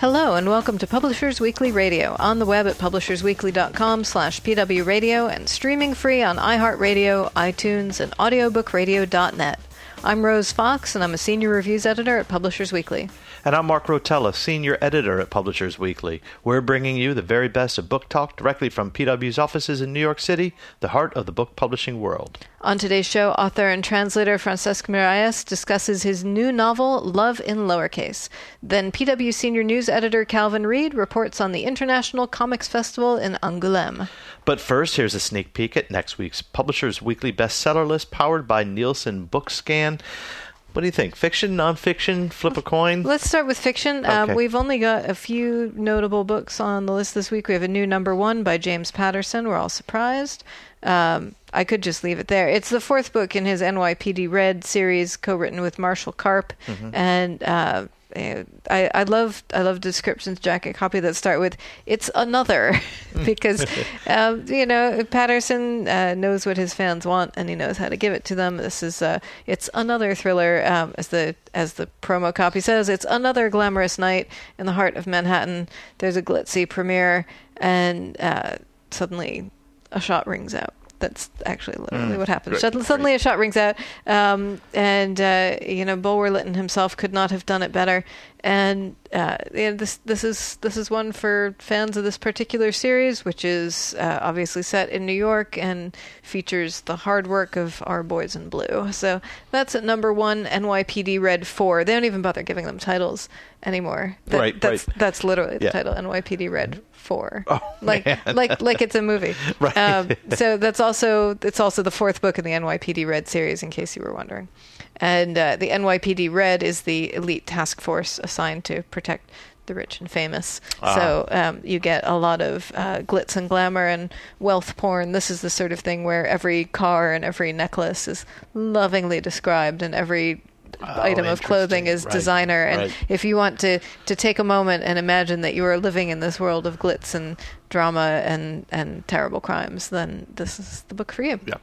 Hello and welcome to Publishers Weekly Radio on the web at publishersweekly.com slash pwradio and streaming free on iHeartRadio, iTunes, and audiobookradio.net. I'm Rose Fox and I'm a senior reviews editor at Publishers Weekly. And I'm Mark Rotella, Senior Editor at Publishers Weekly. We're bringing you the very best of book talk directly from PW's offices in New York City, the heart of the book publishing world. On today's show, author and translator Francesc Miralles discusses his new novel, Love in Lowercase. Then PW Senior News Editor Calvin Reid reports on the International Comics Festival in Angoulême. But first, here's a sneak peek at next week's Publishers Weekly bestseller list powered by Nielsen Bookscan. What do you think? Fiction, nonfiction? Flip a coin? Let's start with fiction. Okay. Um, we've only got a few notable books on the list this week. We have a new number one by James Patterson. We're all surprised. Um, I could just leave it there. It's the fourth book in his NYPD Red series, co-written with Marshall Karp, and uh, I, I love I love descriptions jacket copy that start with "It's another," because um, you know Patterson uh, knows what his fans want and he knows how to give it to them. This is uh, it's another thriller, um, as the as the promo copy says. It's another glamorous night in the heart of Manhattan. There's a glitzy premiere, and uh, suddenly a shot rings out. That's actually literally what happens. Right, Sud- Suddenly, a shot rings out, um, and uh, you know Bulwer Lytton himself could not have done it better. And uh, yeah, this this is this is one for fans of this particular series, which is uh, obviously set in New York and features the hard work of our boys in blue. So that's at number one. NYPD Red Four. They don't even bother giving them titles anymore. That- Right, That's right. that's literally the Yeah. title. NYPD Red Four. Oh, like man. like like it's a movie. Right. Um, so that's also it's also the fourth book in the NYPD Red series, in case you were wondering. And uh, the NYPD Red is the elite task force assigned to protect the rich and famous. Ah. So um, you get a lot of uh, glitz and glamour and wealth porn. This is the sort of thing where every car and every necklace is lovingly described, and every item of clothing is. Right, designer. And right. if you want to to take a moment and imagine that you are living in this world of glitz and drama and and terrible crimes, then this is the book for you. Yeah.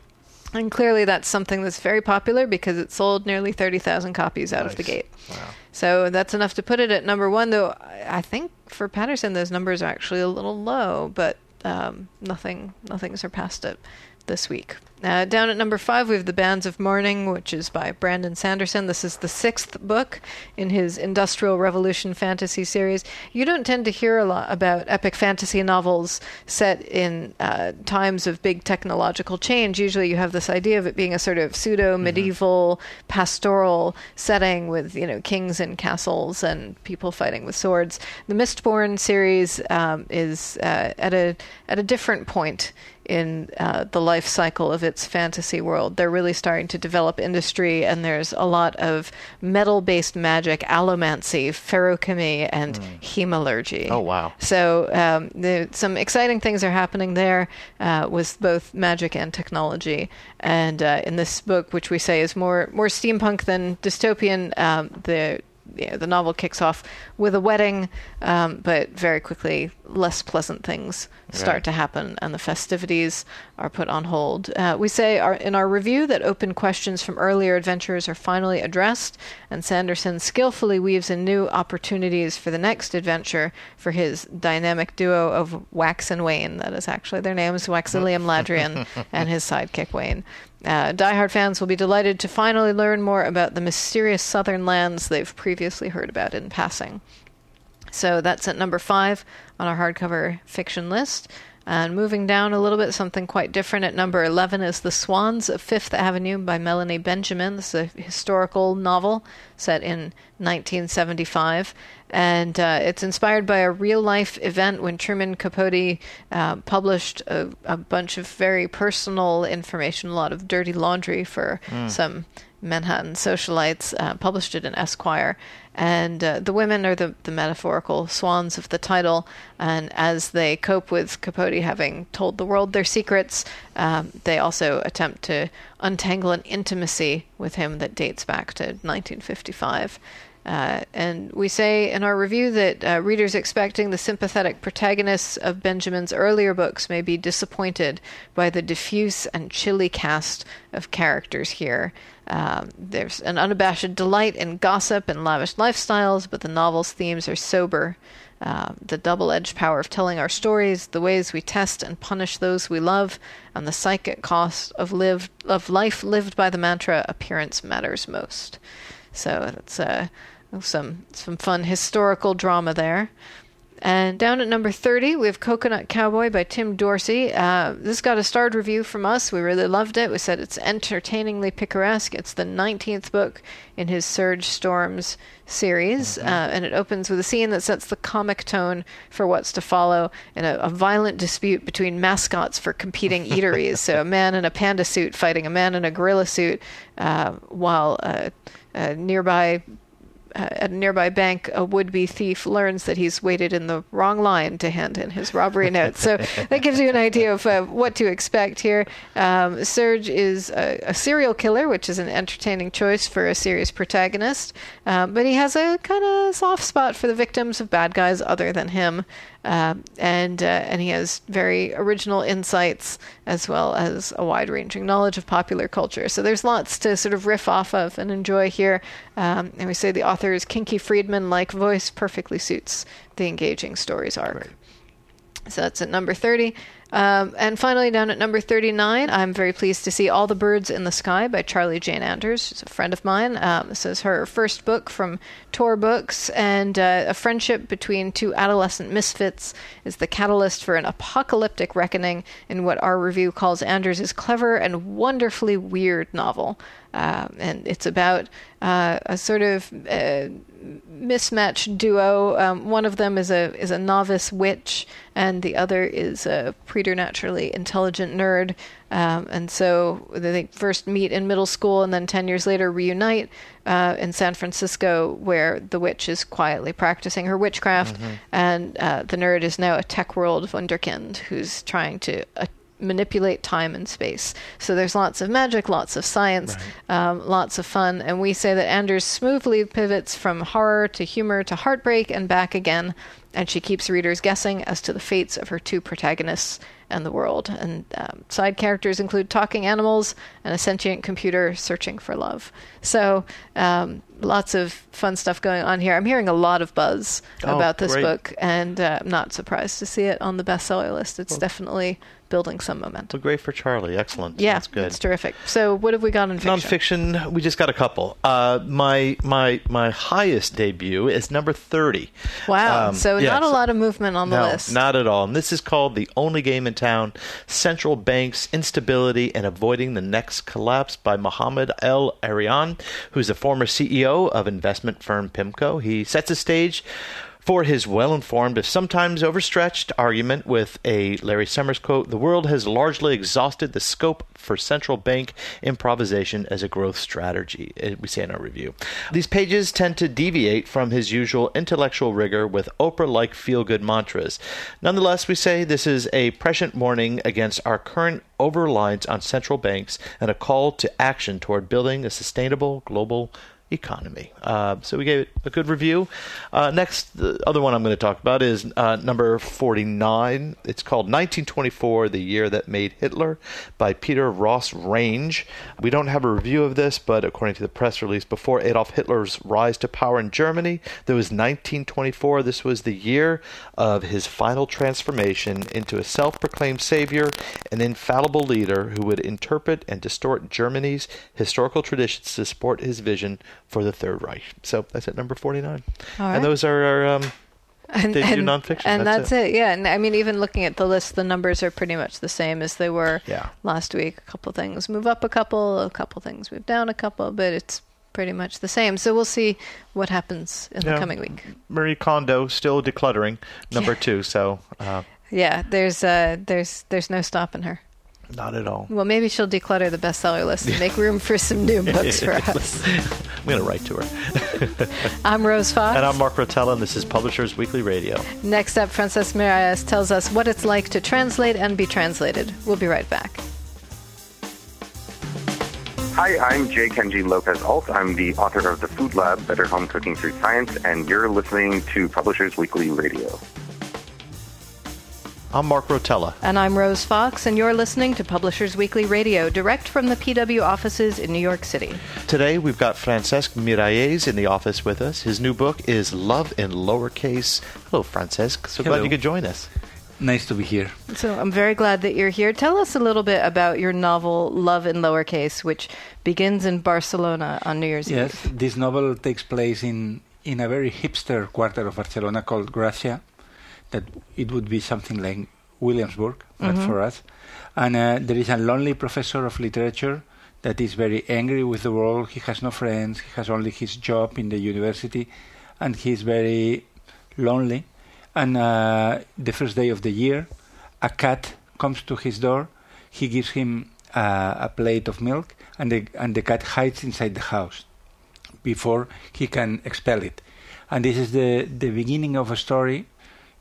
And clearly, that's something that's very popular because it sold nearly 30,000 copies out of the gate. Wow. So that's enough to put it at number one, though I I think for Patterson, those numbers are actually a little low, but um, nothing, nothing surpassed it this week. Uh, down at number five, we have The Bands of Mourning, which is by Brandon Sanderson. This is the sixth book in his Industrial Revolution fantasy series. You don't tend to hear a lot about epic fantasy novels set in uh, times of big technological change. Usually you have this idea of it being a sort of pseudo medieval pastoral setting with, you know, kings and castles and people fighting with swords. The Mistborn series um, is uh, at a at a different point in uh, the life cycle of its fantasy world. They're really starting to develop industry, and there's a lot of metal based magic, allomancy, feruchemy, and hemalurgy. Oh, wow. So, um, the, some exciting things are happening there uh, with both magic and technology. And uh, in this book, which we say is more, more steampunk than dystopian, um, the you know, the novel kicks off with a wedding, um, but very quickly less pleasant things start Right. to happen, and the festivities are put on hold. Uh, we say our, in our review that open questions from earlier adventures are finally addressed, and Sanderson skillfully weaves in new opportunities for the next adventure for his dynamic duo of Wax and Wayne. That is actually their names, Waxilium Ladrian and his sidekick Wayne. Uh, diehard fans will be delighted to finally learn more about the mysterious southern lands they've previously heard about in passing. So that's at number five on our hardcover fiction list. And moving down a little bit, something quite different at number 11 is The Swans of Fifth Avenue by Melanie Benjamin. This is a historical novel set in 1975. And uh, it's inspired by a real life event when Truman Capote uh, published a, a bunch of very personal information, a lot of dirty laundry for some Manhattan socialites, uh, published it in Esquire. And uh, the women are the, the metaphorical swans of the title. And as they cope with Capote having told the world their secrets, um, they also attempt to untangle an intimacy with him that dates back to 1955. Uh, and we say in our review that uh, readers expecting the sympathetic protagonists of Benjamin's earlier books may be disappointed by the diffuse and chilly cast of characters here. Um, there's an unabashed delight in gossip and lavish lifestyles, but the novel's themes are sober. Uh, the double edged power of telling our stories, the ways we test and punish those we love, and the psychic cost of, lived, of life lived by the mantra appearance matters most. So that's uh, some some fun historical drama there. And down at number 30, we have Coconut Cowboy by Tim Dorsey. Uh, this got a starred review from us. We really loved it. We said it's entertainingly picaresque. It's the 19th book in his Serge Storms series, mm-hmm. uh, and it opens with a scene that sets the comic tone for what's to follow in a, a violent dispute between mascots for competing eateries. so, a man in a panda suit fighting a man in a gorilla suit, uh, while a nearby at a nearby bank, a would-be thief learns that he's waited in the wrong line to hand in his robbery note. So that gives you an idea of uh, what to expect here. Um, Serge is a, a, serial killer, which is an entertaining choice for a serious protagonist, um, but he has a kind of soft spot for the victims of bad guys other than him. Uh, and uh, and he has very original insights as well as a wide-ranging knowledge of popular culture. So there's lots to sort of riff off of and enjoy here. Um, and we say the author's Kinky Friedman-like voice perfectly suits the engaging story's arc. Right. So that's at number 30. Um, and finally, down at number 39, I'm very pleased to see All the Birds in the Sky by Charlie Jane Anders. She's a friend of mine. Um, this is her first book from Tor Books, and uh, a friendship between two adolescent misfits is the catalyst for an apocalyptic reckoning in what our review calls Anders' clever and wonderfully weird novel. Uh, and it's about uh, a sort of uh, mismatched duo. Um, one of them is a is a novice witch, and the other is a preternaturally intelligent nerd. Um, and so they first meet in middle school, and then ten years later reunite uh, in San Francisco, where the witch is quietly practicing her witchcraft, mm-hmm. and uh, the nerd is now a tech world wunderkind who's trying to manipulate time and space. So there's lots of magic, lots of science, right. um, lots of fun. And we say that Anders smoothly pivots from horror to humor to heartbreak and back again. And she keeps readers guessing as to the fates of her two protagonists and the world. And um, side characters include talking animals and a sentient computer searching for love. So um, lots of fun stuff going on here. I'm hearing a lot of buzz oh, about this great. book, and uh, I'm not surprised to see it on the bestseller list. It's well, definitely building some momentum. Well, great for Charlie. Excellent. Yeah, that's good. It's terrific. So, what have we got in fiction? Nonfiction, we just got a couple. Uh, my my my highest debut is number thirty. Wow. Um, so yes. not a lot of movement on the no, list. Not at all. And this is called the only game in town: Central Bank's Instability and Avoiding the Next Collapse by Mohammed El Erian, who's a former CEO of investment firm PIMCO. He sets a stage for his well informed, if sometimes overstretched, argument with a Larry Summers quote The world has largely exhausted the scope for central bank improvisation as a growth strategy, eh, we say in our review. These pages tend to deviate from his usual intellectual rigor with Oprah like feel good mantras. Nonetheless, we say this is a prescient warning against our current over reliance on central banks and a call to action toward building a sustainable global economy. Uh, so we gave it a good review. Uh, next, the other one I'm going to talk about is uh, number 49. It's called 1924, The Year That Made Hitler by Peter Ross Range. We don't have a review of this, but according to the press release, before Adolf Hitler's rise to power in Germany, there was 1924. This was the year of his final transformation into a self proclaimed savior, an infallible leader who would interpret and distort Germany's historical traditions to support his vision for the Third Reich. So that's at number 49. And those are our um, and, debut and, nonfiction. And that's, that's it. it. Yeah. And I mean, even looking at the list, the numbers are pretty much the same as they were yeah. last week. A couple things move up a couple, a couple things move down a couple, but it's pretty much the same. So we'll see what happens in yeah. the coming week. Marie Kondo still decluttering number yeah. two. So uh, yeah, there's uh, there's there's no stopping her. Not at all. Well, maybe she'll declutter the bestseller list and make room for some new books for us. I'm going to write to her. I'm Rose Fox. And I'm Mark Rotella, and this is Publishers Weekly Radio. Next up, Francesc Miralles tells us what it's like to translate and be translated. We'll be right back. Hi, I'm J. Kenji López-Alt. I'm the author of The Food Lab, Better Home Cooking Through Science, and you're listening to Publishers Weekly Radio. I'm Mark Rotella. And I'm Rose Fox, and you're listening to Publishers Weekly Radio, direct from the PW offices in New York City. Today, we've got Francesc Miralles in the office with us. His new book is Love in Lowercase. Hello, Francesc. So Hello. glad you could join us. Nice to be here. So I'm very glad that you're here. Tell us a little bit about your novel, Love in Lowercase, which begins in Barcelona on New Year's Yes, Eve. Yes, this novel takes place in, in a very hipster quarter of Barcelona called Gracia, that it would be something like Williamsburg, but for us. And uh, there is a lonely professor of literature that is very angry with the world. He has no friends, he has only his job in the university, and he's very lonely. And uh, the first day of the year, a cat comes to his door. He gives him uh, a plate of milk, and the, and the cat hides inside the house before he can expel it. And this is the, the beginning of a story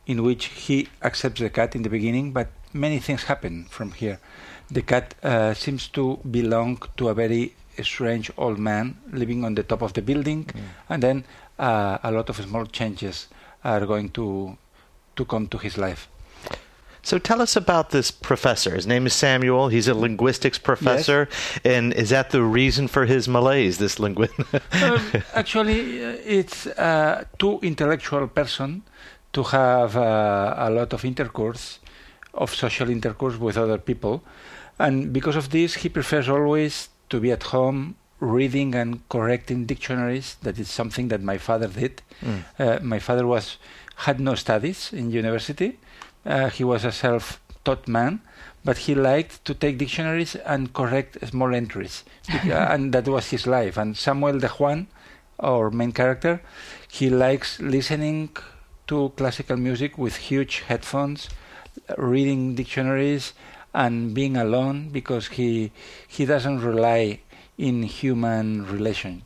in which he accepts the cat in the beginning, but many things happen from here. The cat uh, seems to belong to a very strange old man living on the top of the building, and then uh, a lot of small changes are going to to come to his life. So tell us about this professor. His name is Samuel. He's a linguistics professor. And is that the reason for his malaise, this linguist? Um, actually, uh, it's uh, too intellectual person to have uh, a lot of intercourse, of social intercourse with other people, and because of this, he prefers always to be at home reading and correcting dictionaries. That is something that my father did. Uh, my father was had no studies in university. Uh, he was a self-taught man, but he liked to take dictionaries and correct small entries, uh, and that was his life. And Samuel de Juan, our main character, he likes listening to classical music with huge headphones, reading dictionaries, and being alone because he he doesn't rely in human relation.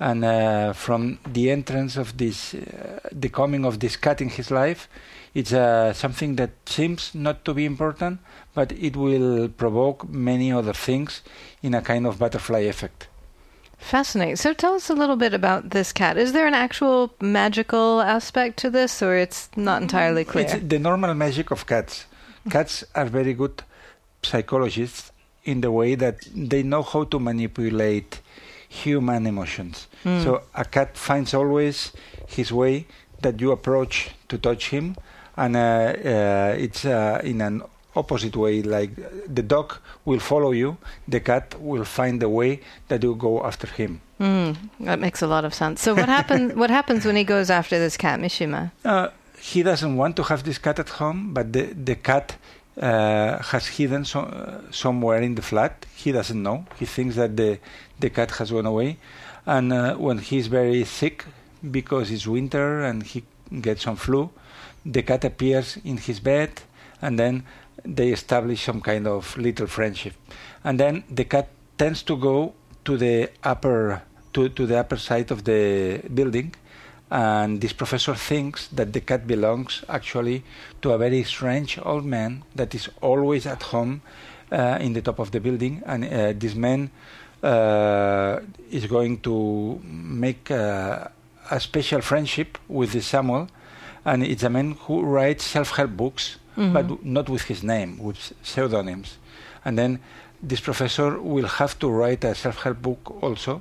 And uh, from the entrance of this, uh, the coming of this cat in his life, it's uh, something that seems not to be important, but it will provoke many other things in a kind of butterfly effect. Fascinating. So tell us a little bit about this cat. Is there an actual magical aspect to this, or it's not entirely clear? It's the normal magic of cats. Cats are very good psychologists in the way that they know how to manipulate human emotions. So a cat finds always his way that you approach to touch him, and uh, uh, it's uh, in an opposite way. Like the dog will follow you, the cat will find the way that you go after him. Mm, that makes a lot of sense. So what happens? what happens when he goes after this cat, Mishima? Uh, he doesn't want to have this cat at home, but the, the cat uh, has hidden so, uh, somewhere in the flat. He doesn't know. He thinks that the, the cat has gone away. And uh, when he's very sick because it's winter and he gets some flu, the cat appears in his bed and then they establish some kind of little friendship. And then the cat tends to go to the upper to, to the upper side of the building and this professor thinks that the cat belongs actually to a very strange old man that is always at home uh, in the top of the building. And uh, this man uh, is going to make uh, a special friendship with this Samuel. And it's a man who writes self-help books but not with his name with pseudonyms. And then this professor will have to write a self-help book also.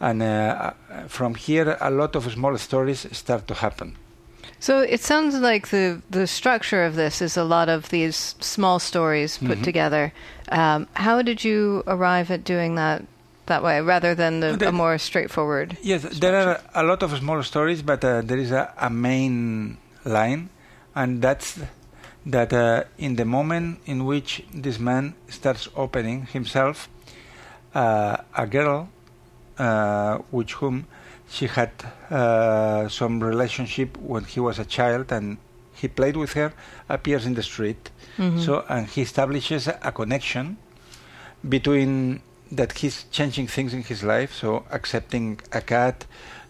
And uh, from here a lot of small stories start to happen. So it sounds like the the structure of this is a lot of these small stories put together. Um, how did you arrive at doing that that way, rather than the, The- a more straightforward? yes there are a lot of small stories but uh, there is a, a main line. And that's that uh, in the moment in which this man starts opening himself uh, a girl uh, with whom she had uh, some relationship when he was a child and he played with her appears in the street. So and he establishes a connection between that he's changing things in his life. So accepting a cat,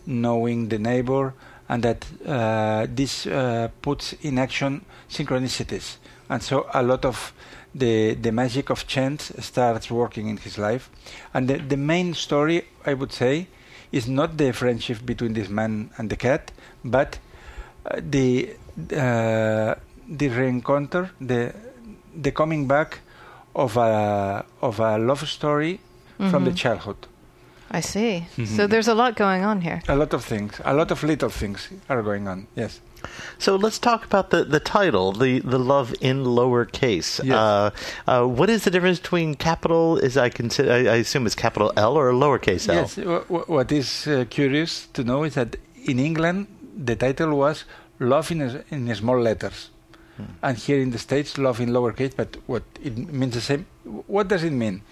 knowing the neighbor, and that uh, this uh, puts in action synchronicities. And so a lot of the the magic of chance starts working in his life. And the, the main story, I would say, is not the friendship between this man and the cat, but uh, the uh, the reencounter, the the coming back of a of a love story from the childhood. I see. So there's a lot going on here. A lot of things, a lot of little things are going on. Yes. So let's talk about the, the title, the, the love in lowercase. Yes. Uh, uh, what is the difference between capital? Is I consider I, I assume it's capital L or lowercase L? Yes. wh- wh- what is uh, curious to know is that in England the title was "Love in a, in small letters," and here in the States, "Love in lowercase." But what it means the same. What does it mean?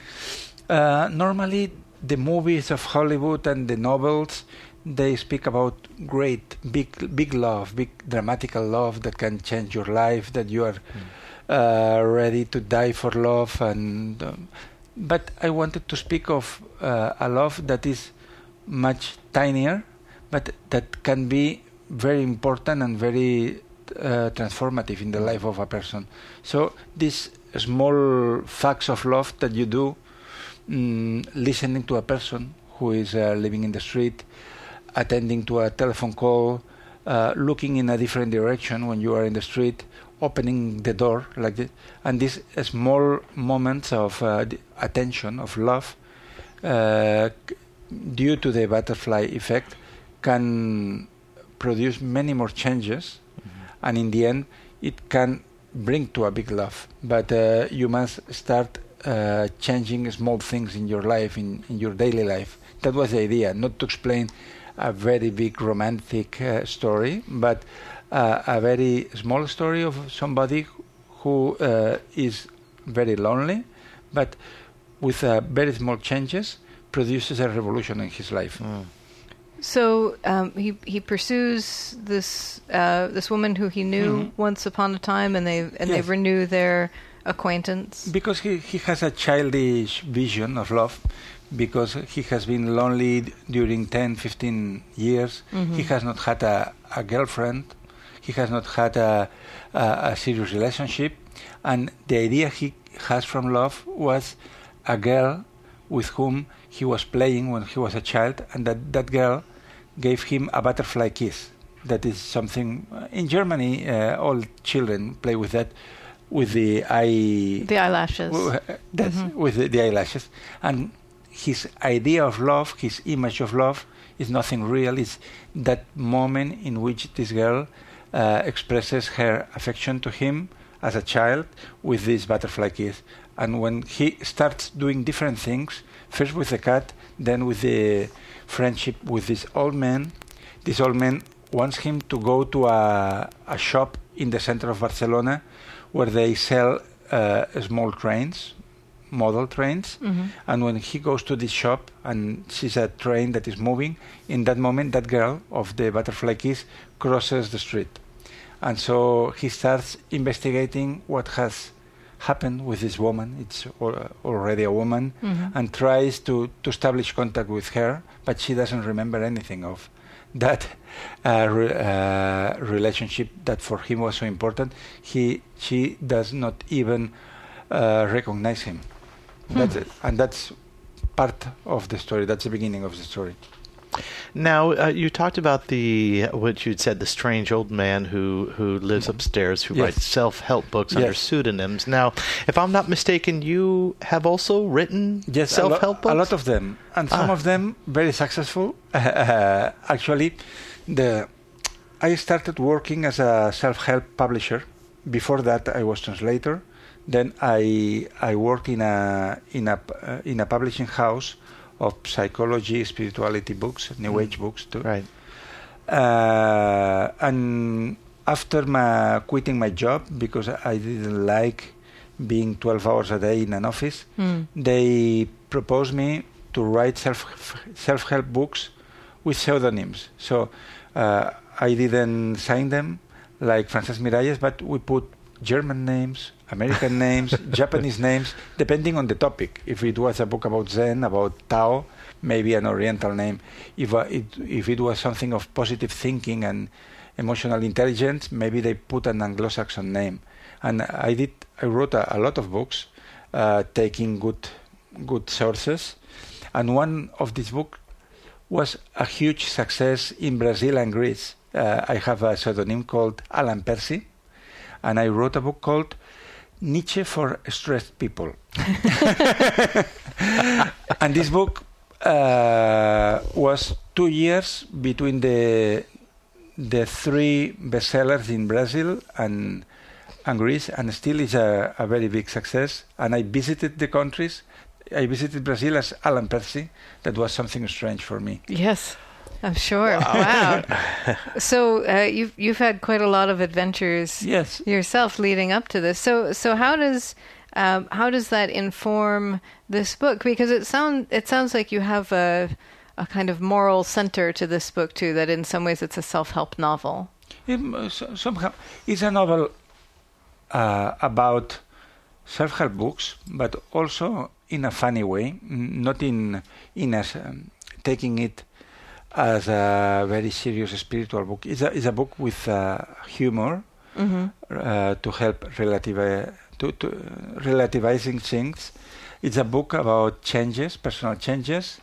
Uh, normally, the movies of Hollywood and the novels they speak about great, big, big love, big dramatical love that can change your life. That you are uh, ready to die for love, and um, but I wanted to speak of uh, a love that is much tinier, but that can be very important and very uh, transformative in the life of a person. So these small facts of love that you do, mm, listening to a person who is uh, living in the street, attending to a telephone call, uh, looking in a different direction when you are in the street, opening the door like this, and these small moments of uh, attention of love, uh, due to the butterfly effect, can produce many more changes, and in the end, it can bring to a big love. But uh, you must start uh, changing small things in your life, in, in your daily life. That was the idea, not to explain a very big romantic uh, story, but uh, a very small story of somebody who uh, is very lonely, but with uh, very small changes produces a revolution in his life. So um, he he pursues this uh, this woman who he knew once upon a time, and they and they renew their acquaintance. Because he, he has a childish vision of love, because he has been lonely during 10, 15 years. He has not had a, a girlfriend. He has not had a, a, a serious relationship. And the idea he has from love was a girl with whom he was playing when he was a child, and that, that girl gave him a butterfly kiss. That is something uh, in Germany, uh, all children play with that, with the eye The eyelashes. That's with the, the eyelashes. And his idea of love, his image of love, is nothing real. It's that moment in which this girl uh, expresses her affection to him as a child with this butterfly kiss. And when he starts doing different things, first with the cat, then with the friendship with this old man, this old man wants him to go to a, a shop in the center of Barcelona where they sell uh, small trains, model trains. And when he goes to this shop and sees a train that is moving, in that moment, that girl of the butterfly kiss crosses the street. And so he starts investigating what has happened with this woman. It's al- already a woman, and tries to, to establish contact with her, but she doesn't remember anything of that uh, re- uh, relationship that for him was so important. He she does not even uh, recognize him. That's it. and that's part of the story. That's the beginning of the story. Now, uh, you talked about the what you'd said, the strange old man who who lives upstairs, who Yes. writes self-help books under pseudonyms. Now, if I'm not mistaken, you have also written Yes, self-help books. a lot of them, and some Ah. of them very successful. Uh, actually, the I started working as a self-help publisher. Before that, I was translator. Then I I worked in a in a uh, in a publishing house of psychology, spirituality books, new age books too. right. Uh, and after my quitting my job because I didn't like being 12 hours a day in an office, they proposed me to write self self help books with pseudonyms. So uh, I didn't sign them, like Francesc Miralles, but we put German names, American names, Japanese names, depending on the topic. If it was a book about Zen, about Tao, maybe an Oriental name. If uh, it, if it was something of positive thinking and emotional intelligence, maybe they put an Anglo-Saxon name. And I did. I wrote a, a lot of books, uh, taking good good sources, and one of these books was a huge success in Brazil and Greece. Uh, I have a pseudonym called Alan Percy, and I wrote a book called Nietzsche for Stressed People. and this book uh, was two years between the the three bestsellers in Brazil and and Greece, and still is a, a very big success. And I visited the countries. I visited Brazil as Alan Percy. That was something strange for me. Yes, I'm sure. Wow. so uh, you've you've had quite a lot of adventures Yes. yourself leading up to this. So so how does um, how does that inform this book? Because it sound it sounds like you have a a kind of moral center to this book too. That in some ways it's a self help novel. It, uh, somehow, it's a novel uh, about self-help books, but also in a funny way, not in in as um, taking it as a very serious spiritual book. It's a, it's a book with uh, humor hmm uh, to help relative, to, to relativizing things. It's a book about changes, personal changes,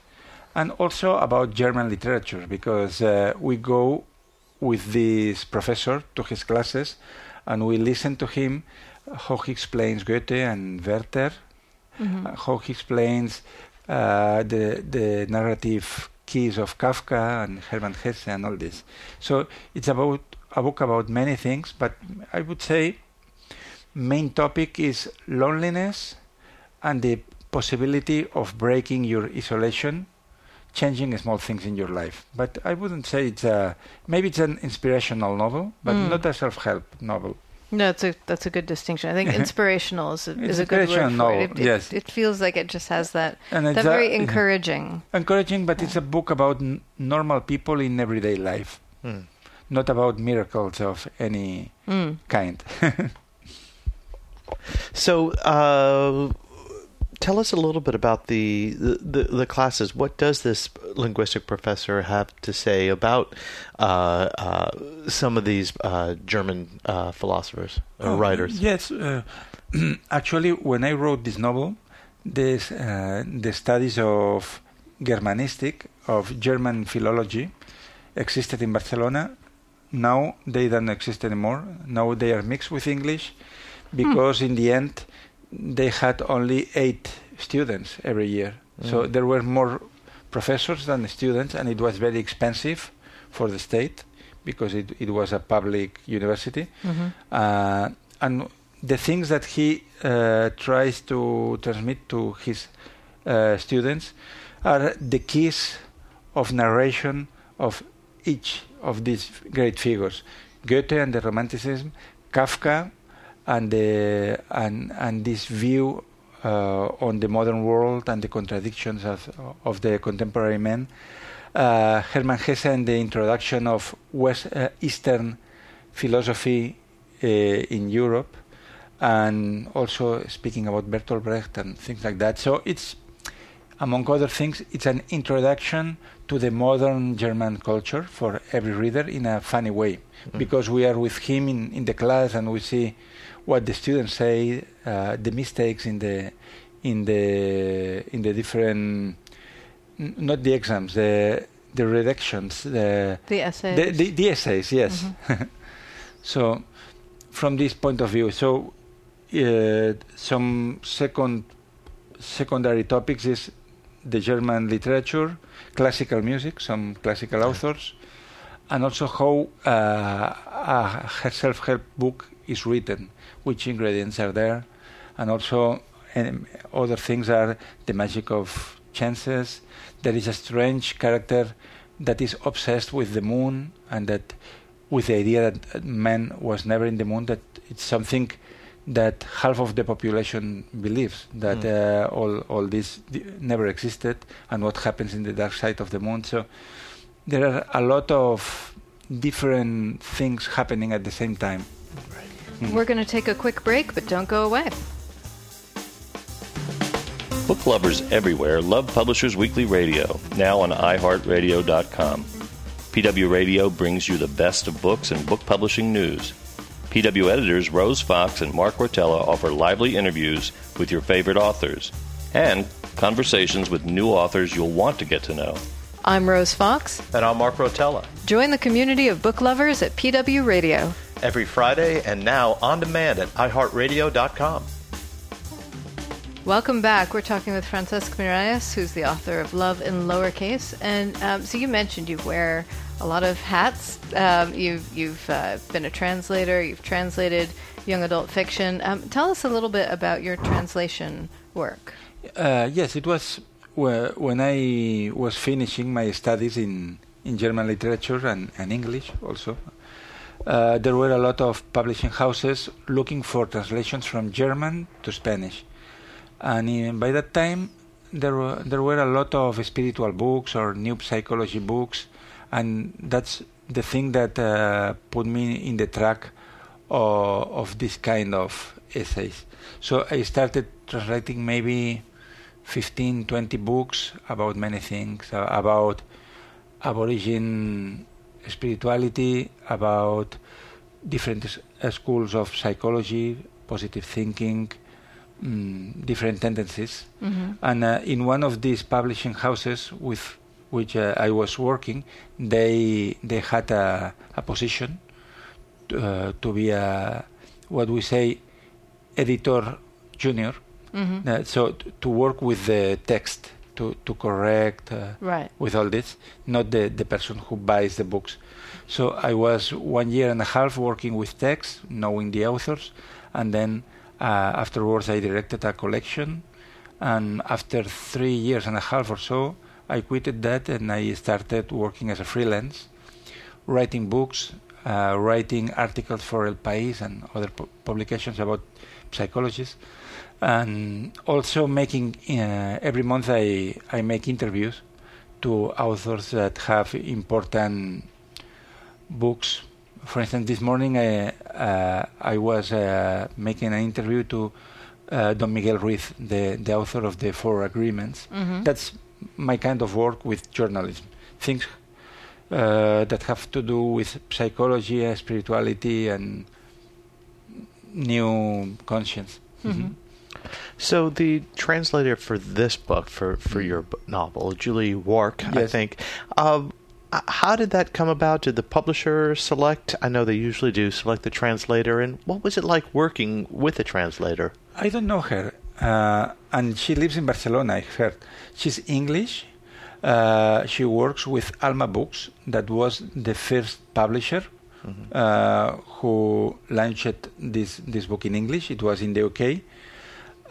and also about German literature because uh, we go with this professor to his classes and we listen to him how he explains Goethe and Werther, hmm uh, how he explains uh, the the narrative keys of Kafka and Hermann Hesse and all this. So it's about a book about many things, but I would say main topic is loneliness and the possibility of breaking your isolation, changing small things in your life. But I wouldn't say it's a maybe it's an inspirational novel, but Mm. not a self-help novel. No, that's a that's a good distinction. I think inspirational is a, is a good word for it. It, it. yes. it feels like it just has that And that it's a- very encouraging. encouraging, but it's a book about n- normal people in everyday life, Hmm. not about miracles of any Mm. kind. So, uh, tell us a little bit about the, the, the, classes. What does this linguistic professor have to say about uh, uh, some of these uh, German uh, philosophers or Oh, writers? Yes, uh, actually, when I wrote this novel, this, uh, the studies of Germanistic, of German philology, existed in Barcelona. Now they don't exist anymore. Now they are mixed with English because in the end they had only eight students every year. So Mm. there were more professors than students, and it was very expensive for the state because it, it was a public university. hmm Uh, and the things that he uh, tries to transmit to his uh, students are the keys of narration of each of these great figures Goethe and the Romanticism, Kafka and the and and this view uh, on the modern world and the contradictions of of the contemporary men. Uh, Hermann Hesse and the introduction of West uh, Eastern philosophy uh, in Europe, and also speaking about Bertolt Brecht and things like that. So it's among other things, it's an introduction to the modern German culture for every reader in a funny way, Mm. because we are with him in, in the class and we see what the students say, uh, the mistakes in the in the in the different, n- not the exams, the the redactions, the The essays. the, the, the essays, yes. so, from this point of view, so uh, some second secondary topics is the German literature, classical music, some classical authors, and also how uh, a self-help book is written, which ingredients are there, and also um, other things are the magic of chances. There is a strange character that is obsessed with the moon, and that with the idea that man was never in the moon. That it's something that half of the population believes that Mm. uh, all all this d- never existed, and what happens in the dark side of the moon. So there are a lot of different things happening at the same time. Hmm. We're going to take a quick break, but don't go away. Book lovers everywhere love Publishers Weekly Radio, now on iHeartRadio.com. PW Radio brings you the best of books and book publishing news. PW editors Rose Fox and Mark Rotella offer lively interviews with your favorite authors and conversations with new authors you'll want to get to know. I'm Rose Fox. And I'm Mark Rotella. Join the community of book lovers at PW Radio. Every Friday and now on demand at iHeartRadio.com. Welcome back. We're talking with Francesc Miralles, who's the author of Love in Lowercase. And um, so you mentioned you wear a lot of hats. Um, you've you've uh, been a translator. You've translated young adult fiction. Um, tell us a little bit about your translation work. Uh, yes, it was when I was finishing my studies in, in German literature and, and English also. Uh, there were a lot of publishing houses looking for translations from German to Spanish. And in, by that time, there were, there were a lot of spiritual books or new psychology books, and that's the thing that uh, put me in the track of, of this kind of essays. So I started translating maybe 15, 20 books about many things, uh, about aborigine spirituality, about different uh, schools of psychology, positive thinking, mm, different tendencies. Mm-hmm. And uh, in one of these publishing houses with which uh, I was working, they they had a, a position to, uh, to be a what we say editor junior. Mm-hmm. Uh, so t- to work with the text to to correct uh, Right. with all this, not the the person who buys the books. So I was one year and a half working with text, knowing the authors, and then uh, afterwards I directed a collection. And after three years and a half or so, I quitted that and I started working as a freelance, writing books, uh, writing articles for El País and other pu- publications about psychologists, and also making uh, every month I I make interviews to authors that have important books. For instance, this morning I, uh, I was uh, making an interview to uh, Don Miguel Ruiz, the, the author of the Four Agreements. Mhm. That's my kind of work with journalism. Things uh, that have to do with psychology, spirituality, and new conscience. Mhm. So the translator for this book, for, for your novel, Julie Wark, I think, um, how did that come about? Did the publisher select? I know they usually do select the translator. And what was it like working with a translator? I don't know her, uh, and she lives in Barcelona. I heard she's English. Uh, she works with Alma Books, that was the first publisher uh, who launched this this book in English. It was in the UK,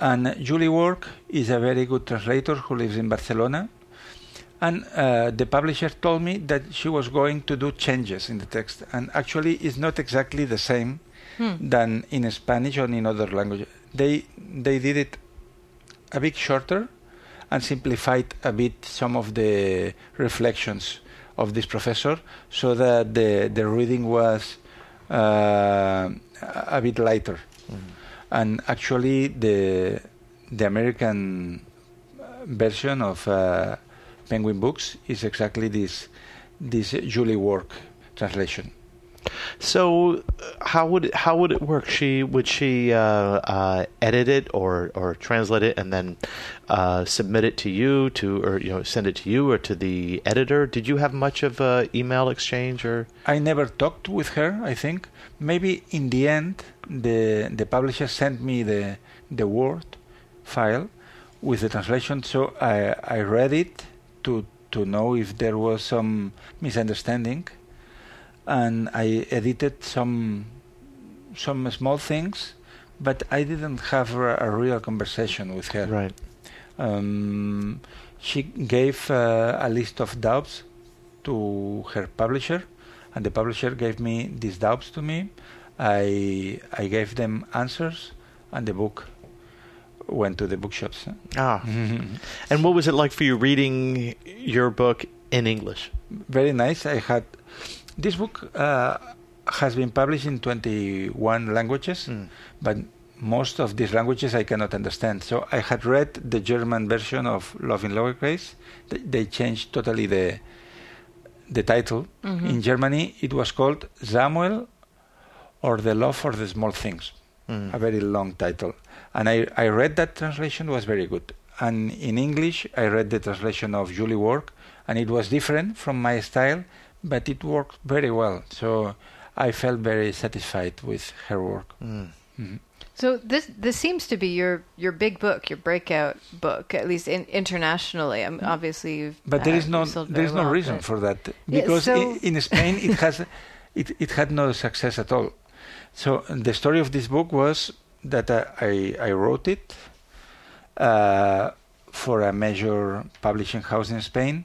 and Julie Wark is a very good translator who lives in Barcelona. And uh, the publisher told me that she was going to do changes in the text, and actually, it's not exactly the same Hmm. than in Spanish or in other languages. They they did it a bit shorter and simplified a bit some of the reflections of this professor, so that the the reading was uh, a bit lighter. And actually, the the American version of uh, Penguin Books is exactly this this Julie Wark translation. So, uh, how would it, how would it work? She would she uh, uh, edit it or or translate it and then uh, submit it to you to or you know send it to you or to the editor? Did you have much of a email exchange or? I never talked with her. I think maybe in the end, the the publisher sent me the the Word file with the translation, so I I read it to to know if there was some misunderstanding, and I edited some some small things, but I didn't have a, a real conversation with her. Right. Um, she gave uh, a list of doubts to her publisher, and the publisher gave me these doubts to me. I I gave them answers, and the book went to the bookshops. Ah. And what was it like for you reading your book in English? Very nice. I had this book uh, has been published in 21 languages, Mm. but most of these languages I cannot understand. So I had read the German version of Love in Lowercase. Th- They changed totally the the title. Mm-hmm. In Germany, it was called Samuel or The Love for the Small Things. Mm. A very long title. And I, I read that translation was very good. And in English, I read the translation of Julie Wark, and it was different from my style, but it worked very well. So I felt very satisfied with her work. Mm. Mhm. So this this seems to be your your big book, your breakout book, at least in, internationally. I mean, obviously, you've But there uh, is no there is very no well, reason for that Yeah, because so- i- in Spain it has it, it had no success at all. So the story of this book was that uh, I I wrote it uh, for a major publishing house in Spain.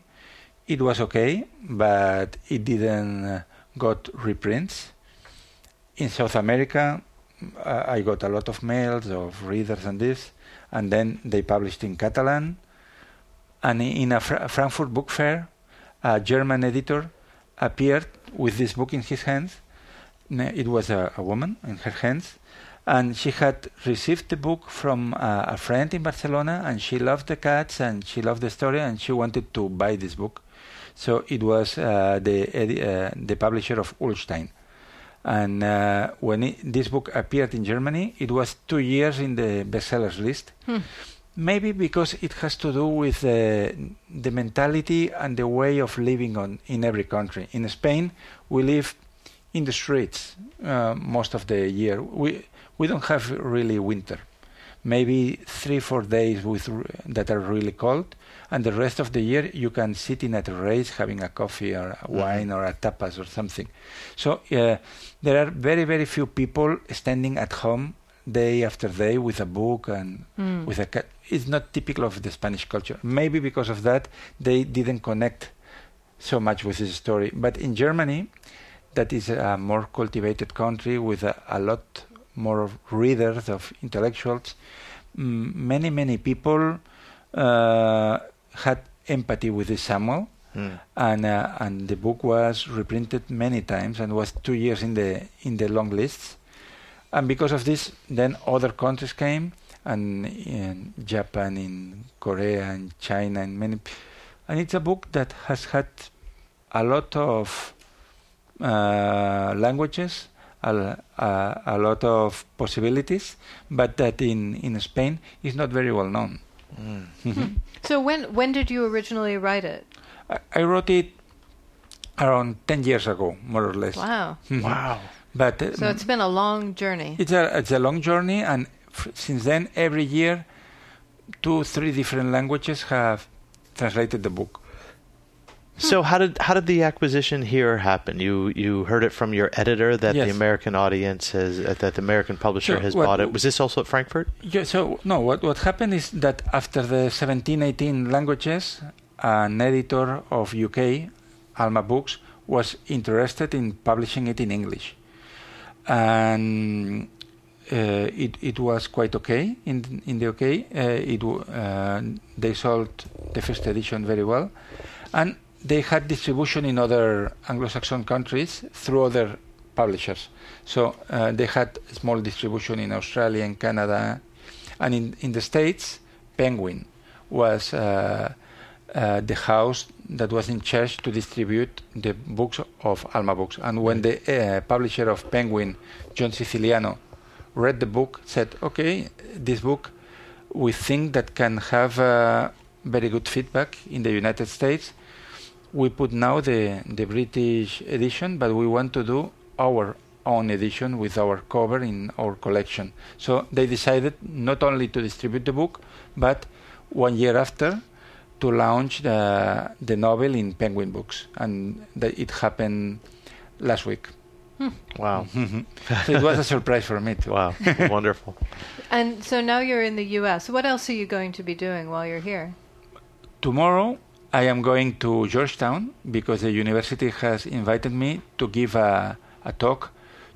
It was okay, but it didn't uh, got reprints. In South America, I got a lot of mails of readers and this, and then they published in Catalan. And in a Fra- Frankfurt book fair, a German editor appeared with this book in his hands. It was a, a woman in her hands, and she had received the book from a friend in Barcelona, and she loved the cats and she loved the story, and she wanted to buy this book. So it was uh, the uh, the publisher of Ullstein. And uh, when it, this book appeared in Germany, it was two years in the bestsellers list. Hmm. Maybe because it has to do with uh, the mentality and the way of living on in every country. In Spain, we live in the streets uh, most of the year. We we don't have really winter. Maybe three four days with that are really cold, and the rest of the year you can sit in at a terrace having a coffee or a wine or a tapas or something. So uh, there are very very few people standing at home day after day with a book and Mm. with a cat. It's not typical of the Spanish culture. Maybe because of that they didn't connect so much with this story. But in Germany, that is a more cultivated country with a, a lot more of readers of intellectuals. Mm, many many people uh, had empathy with this Samuel Mm. and uh, and the book was reprinted many times and was two years in the in the long lists and because of this then other countries came and in Japan in Korea and China and many and it's a book that has had a lot of uh, languages a, a, a lot of possibilities but that in in Spain is not very well known Mm. Mhm. So when when did you originally write it? I, I wrote it around 10 years ago, more or less. Wow. Mhm. Wow. But uh, So it's been a long journey. it's a it's a long journey, and f- since then, every year, two three different languages have translated the book. So how did how did the acquisition here happen? You you heard it from your editor that the American audience has uh, that the American publisher Sure. has What- bought it. Was this also at Frankfurt? Yeah, so no, what what happened is that after the 17, 18 languages, an editor of UK, Alma Books, was interested in publishing it in English, and uh, it it was quite okay in in the UK. Uh, it uh, they sold the first edition very well, and they had distribution in other Anglo-Saxon countries through other publishers. So uh, they had small distribution in Australia and Canada, and in in the States, Penguin was. Uh, uh, the house that was in charge to distribute the books of Alma Books. And when the uh, publisher of Penguin, John Siciliano, read the book, said, "Okay, this book, we think that can have uh, very good feedback in the United States. We put now the the British edition, but we want to do our own edition with our cover in our collection." So they decided not only to distribute the book, but one year after to launch the the novel in Penguin Books, and the, it happened last week. Hmm. Wow. so it was a surprise for me too. Wow. Wonderful. And so now you're in the U.S. What else are you going to be doing while you're here? Tomorrow I am going to Georgetown because the university has invited me to give a, a talk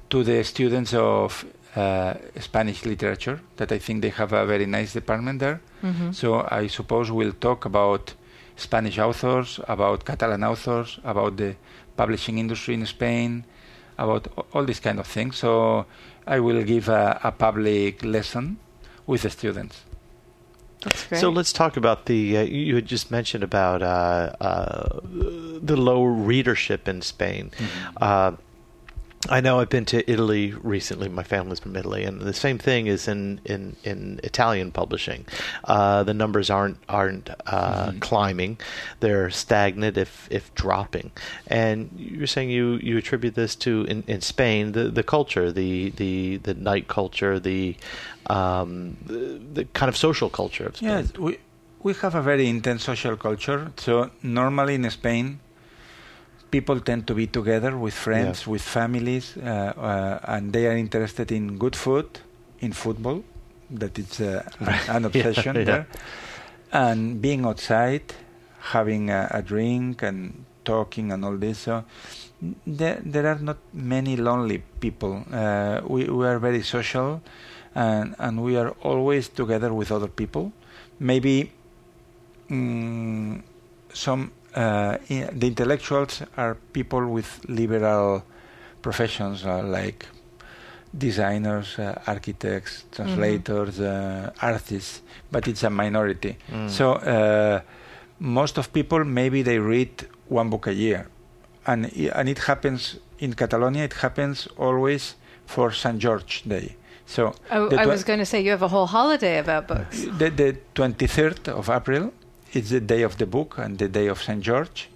to the students of uh, Spanish literature. That I think they have a very nice department there. Mm-hmm. So I suppose we'll talk about Spanish authors, about Catalan authors, about the publishing industry in Spain, about all these kind of things. So I will give a, a public lesson with the students. That's great. So let's talk about the. Uh, you had just mentioned about uh, uh, the low readership in Spain. Uh, I know I've been to Italy recently. My family's from Italy, and the same thing is in in, in Italian publishing. Uh, the numbers aren't aren't uh, climbing; they're stagnant, if if dropping. And you're saying you, you attribute this to in, in Spain the, the culture, the, the the night culture, the um, the, the kind of social culture of Spain. Yes, we we have a very intense social culture. So normally in Spain, people tend to be together with friends, Yeah. with families, uh, uh, and they are interested in good food, in football. That is uh, an obsession yeah. there, and being outside, having a, a drink and talking and all this. So there, there are not many lonely people. Uh, we, we are very social, and and we are always together with other people. Maybe mm, some uh, the intellectuals are people with liberal professions uh, like designers, uh, architects, translators, uh, artists, but it's a minority. Mm. So uh, most of people maybe they read one book a year, and and it happens in Catalonia. It happens always for St George Day. So Oh, the I was going to say you have a whole holiday about books. the, the 23rd of April is the day of the book and the day of St. George.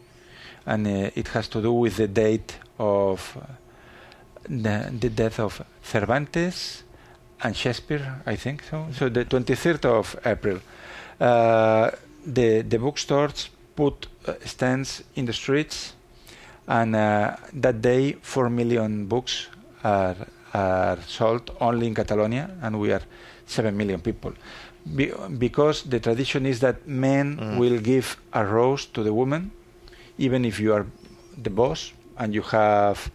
And uh, it has to do with the date of uh, the, the death of Cervantes and Shakespeare, I think so. So the 23rd of April. Uh, the, the bookstores put uh, stands in the streets, and uh, that day, 4 million books are, are sold only in Catalonia, and we are 7 million people. Be- because the tradition is that men Mm. will give a rose to the woman, even if you are the boss and you have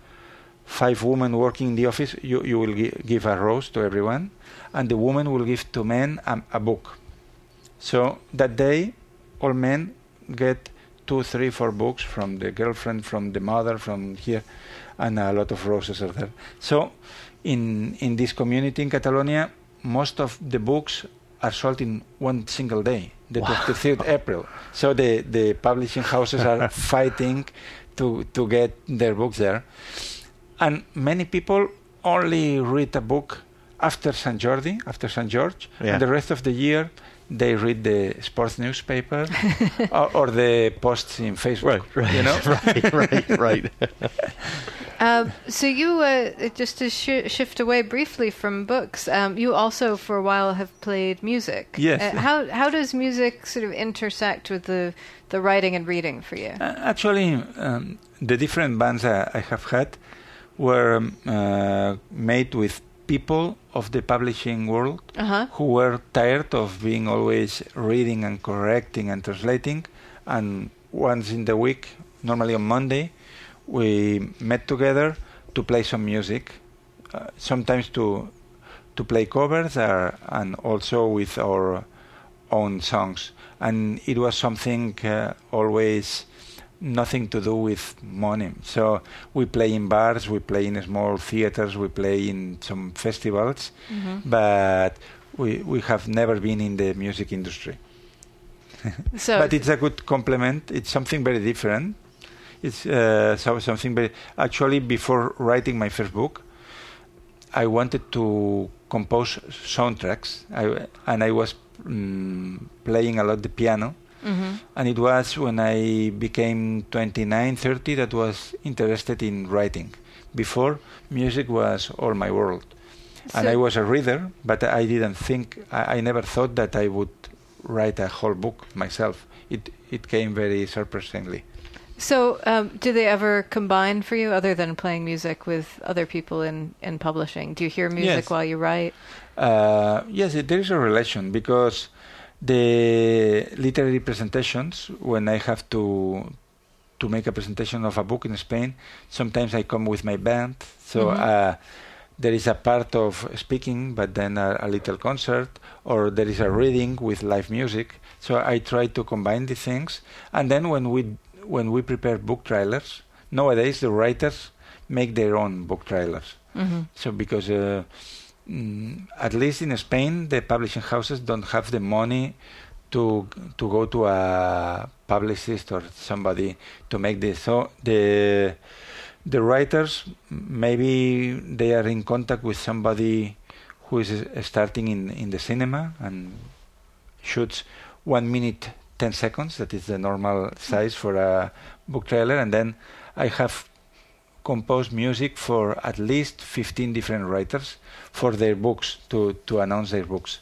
five women working in the office, you, you will gi- give a rose to everyone, and the woman will give to men a, a book. So that day, all men get two, three, four books from the girlfriend, from the mother, from here, and a lot of roses are there. So, in in this community in Catalonia, most of the books are sold in one single day, the 23rd April. So the the publishing houses are fighting to to get their books there, and many people only read a book after St. Jordi, after St. George, Yeah. and the rest of the year they read the sports newspaper or, or the posts in Facebook. Right, right, You know, right, right, right. Um, so you, uh, just to sh- shift away briefly from books, um, you also for a while have played music. Yes. Uh, how how does music sort of intersect with the the writing and reading for you? Uh, Actually, um, the different bands I, I have had were um, uh, made with people of the publishing world Uh huh. who were tired of being always reading and correcting and translating. And once in the week, normally on Monday, we met together to play some music, uh, sometimes to to play covers uh, and also with our own songs. And it was something uh, always nothing to do with money. So we play in bars, we play in small theaters, we play in some festivals, but we we have never been in the music industry. So but it's a good complement. It's something very different. It's uh, so something very. Actually, before writing my first book, I wanted to compose soundtracks, I, and I was mm, playing a lot the piano. And it was when I became 29, 30 that was interested in writing. Before, music was all my world. and I was a reader, but I didn't think, I, I never thought that I would write a whole book myself. It, it came very surprisingly. So, um, do they ever combine for you, other than playing music with other people in, in publishing? Do you hear music Yes. while you write? Uh, yes, it- there is a relation because the literary presentations, when I have to to make a presentation of a book in Spain, sometimes I come with my band. So Mhm. uh, there is a part of speaking, but then a, a little concert, or there is a reading with live music. So I try to combine the things, and then when we when we prepare book trailers, nowadays the writers make their own book trailers. Mm-hmm. So because uh, mm, at least in Spain, the publishing houses don't have the money to to go to a publicist or somebody to make this. So the the writers maybe they are in contact with somebody who is starting in in the cinema and shoots one minute ten seconds. That is the normal size for a book trailer, and then I have composed music for at least 15 different writers for their books to, to announce their books.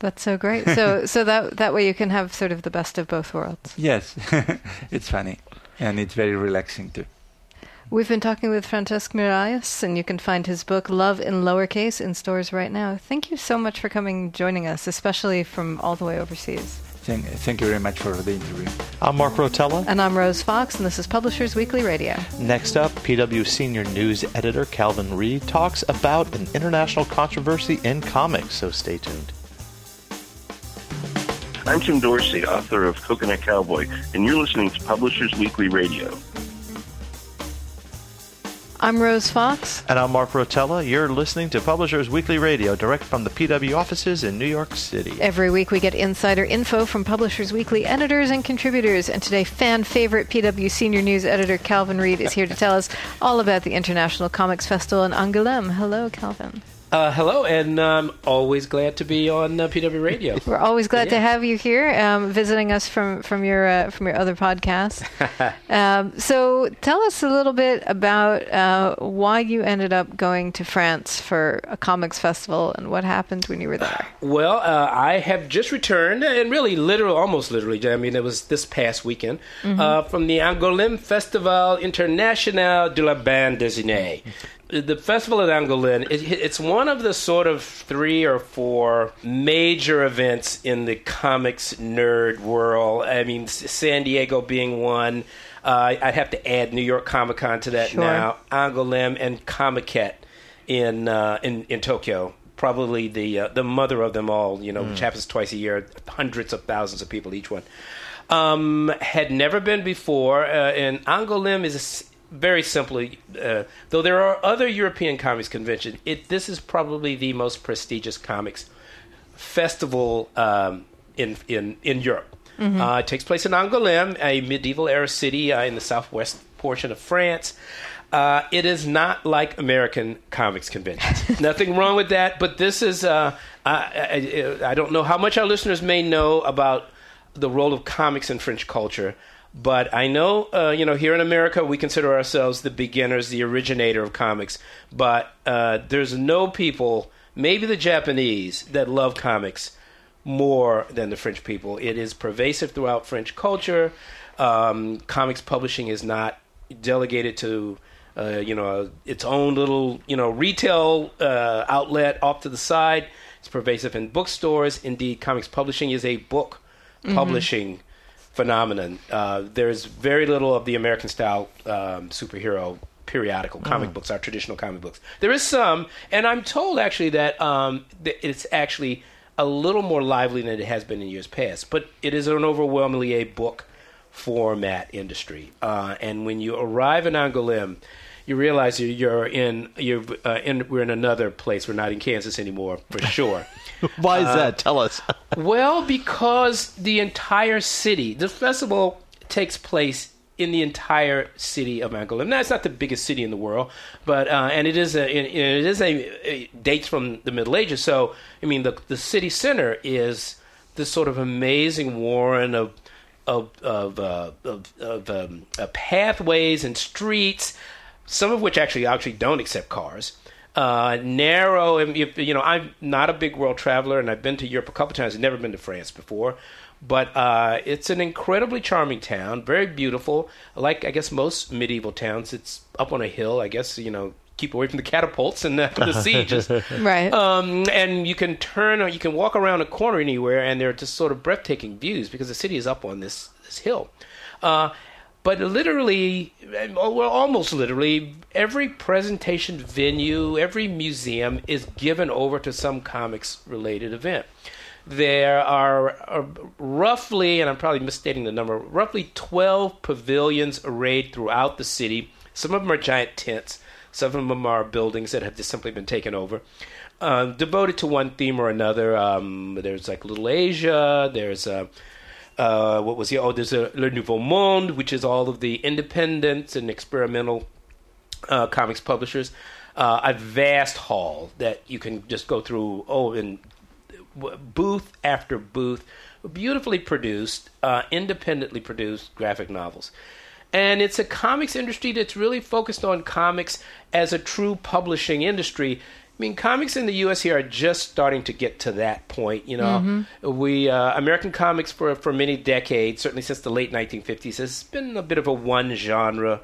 That's so great. So so that that way you can have sort of the best of both worlds. Yes, it's funny and it's very relaxing too. We've been talking with Francesc Miralles, and you can find his book Love in Lowercase in stores right now. Thank you so much for coming joining us, especially from all the way overseas. Thank, thank you very much for the interview. I'm Mark Rotella. And I'm Rose Fox, and this is Publishers Weekly Radio. Next up, PW senior news editor Calvin Reid talks about an international controversy in comics, so stay tuned. I'm Tim Dorsey, author of Coconut Cowboy, and you're listening to Publishers Weekly Radio. I'm Rose Fox. And I'm Mark Rotella. You're listening to Publishers Weekly Radio, direct from the PW offices in New York City. Every week we get insider info from Publishers Weekly editors and contributors. And today, fan favorite PW senior news editor Calvin Reid is here to tell us all about the International Comics Festival in Angoulême. Hello, Calvin. Uh, hello, and I'm always glad to be on uh, PW Radio. We're always glad to have you here, um, visiting us from from your uh, from your other podcast. um, so, tell us a little bit about uh, why you ended up going to France for a comics festival and what happened when you were there. Well, uh, I have just returned, and really, literal, almost literally. I mean, it was this past weekend uh, from the Angoulême Festival International de la Bande Dessinée. The festival at Angoulême, it, it's one of the sort of three or four major events in the comics nerd world. I mean, San Diego being one. Uh, I'd have to add New York Comic Con to that Sure. now. Angoulême and Comiket in uh, in in Tokyo. Probably the uh, the mother of them all. You know, which happens twice a year. Hundreds of thousands of people each one. Um, had never been before, uh, and Angoulême is very simply, uh, though there are other European comics conventions, it this is probably the most prestigious comics festival um, in in in Europe. Uh, it takes place in Angoulême, a medieval era city uh, in the southwest portion of France. Uh, it is not like American comics conventions. Nothing wrong with that, but this is. Uh, I, I, I don't know how much our listeners may know about the role of comics in French culture, but I know, uh, you know, here in America, we consider ourselves the beginners, the originator of comics. But uh, there's no people, maybe the Japanese, that love comics more than the French people. It is pervasive throughout French culture. Um, comics publishing is not delegated to, uh, you know, its own little, you know, retail uh, outlet off to the side. It's pervasive in bookstores. Indeed, comics publishing is a book publishing phenomenon. Uh, there's very little of the American style um, superhero periodical comic books, our traditional comic books. There is some, and I'm told actually that um, th- it's actually a little more lively than it has been in years past. But it is an overwhelmingly a book format industry. Uh, and when you arrive in Angoulême, you realize you're, you're in you're uh, in we're in another place. We're not in Kansas anymore for sure. Why is that? Tell us. Well, because the entire city, the festival takes place in the entire city of Angoulême. Now, it's not the biggest city in the world, but uh, and it is a it it is a, a dates from the Middle Ages. So, I mean, the the city center is this sort of amazing warren of of of uh, of, of um, uh, pathways and streets, some of which actually actually don't accept cars uh, narrow. And you, you know, I'm not a big world traveler, and I've been to Europe a couple times. I've never been to France before, but uh, it's an incredibly charming town, very beautiful. Like I guess most medieval towns, it's up on a hill. I guess you know, keep away from the catapults and the, the sieges. Right. Um, and you can turn, or you can walk around a corner anywhere, and there are just sort of breathtaking views because the city is up on this this hill. Uh, but literally, well, almost literally, every presentation venue, every museum is given over to some comics related event. there are, are roughly, and I'm probably misstating the number, roughly 12 pavilions arrayed throughout the city. Some of them are giant tents. Some of them are buildings that have just simply been taken over. Um, devoted to one theme or another. Um, there's like Little Asia. There's uh, uh, what was the oh there's a Le Nouveau Monde, which is all of the independent and experimental uh, comics publishers. Uh, a vast hall that you can just go through. Oh, and booth after booth, beautifully produced, uh, independently produced graphic novels. And it's a comics industry that's really focused on comics as a true publishing industry. I mean, comics in the U.S. here are just starting to get to that point. You know, we uh, American comics for for many decades, certainly since the late 1950s, has been a bit of a one genre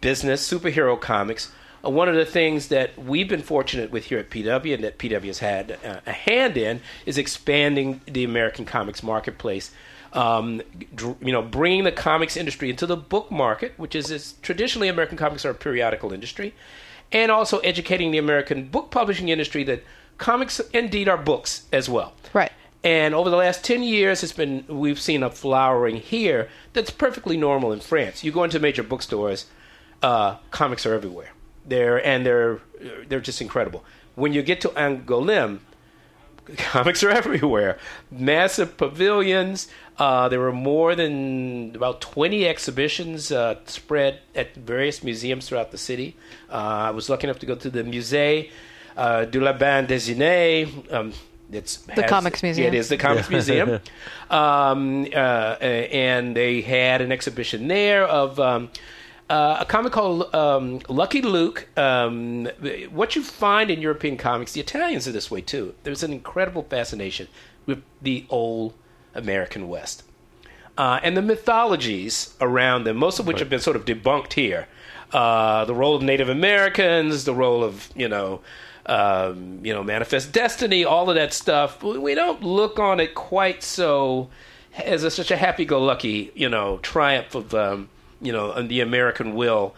business, superhero comics. Uh, one of the things that we've been fortunate with here at PW and that PW has had uh, a hand in is expanding the American comics marketplace. Um, dr- you know, bringing the comics industry into the book market, which is, is traditionally American comics are a periodical industry, and also educating the American book publishing industry that comics indeed are books as well. Right. And over the last 10 years, it's been we've seen a flowering here that's perfectly normal in France. You go into major bookstores, uh, comics are everywhere. They're and they're they're just incredible. When you get to Angoulême, comics are everywhere. Massive pavilions. Uh, there were more than about 20 exhibitions uh, spread at various museums throughout the city. Uh, I was lucky enough to go to the Musée uh, de la Bande Dessinée. Um, it's The Comics Museum. It is the Comics Museum. Um, uh, and they had an exhibition there of. Um, uh, a comic called um, Lucky Luke. Um, what you find in European comics, the Italians are this way too. There's an incredible fascination with the old American West. Uh, and the mythologies around them, most of which have been sort of debunked here. Uh, the role of Native Americans, the role of, you know, um, you know, manifest destiny, all of that stuff. We don't look on it quite so as a, such a happy-go-lucky, you know, triumph of, um, you know, the American will.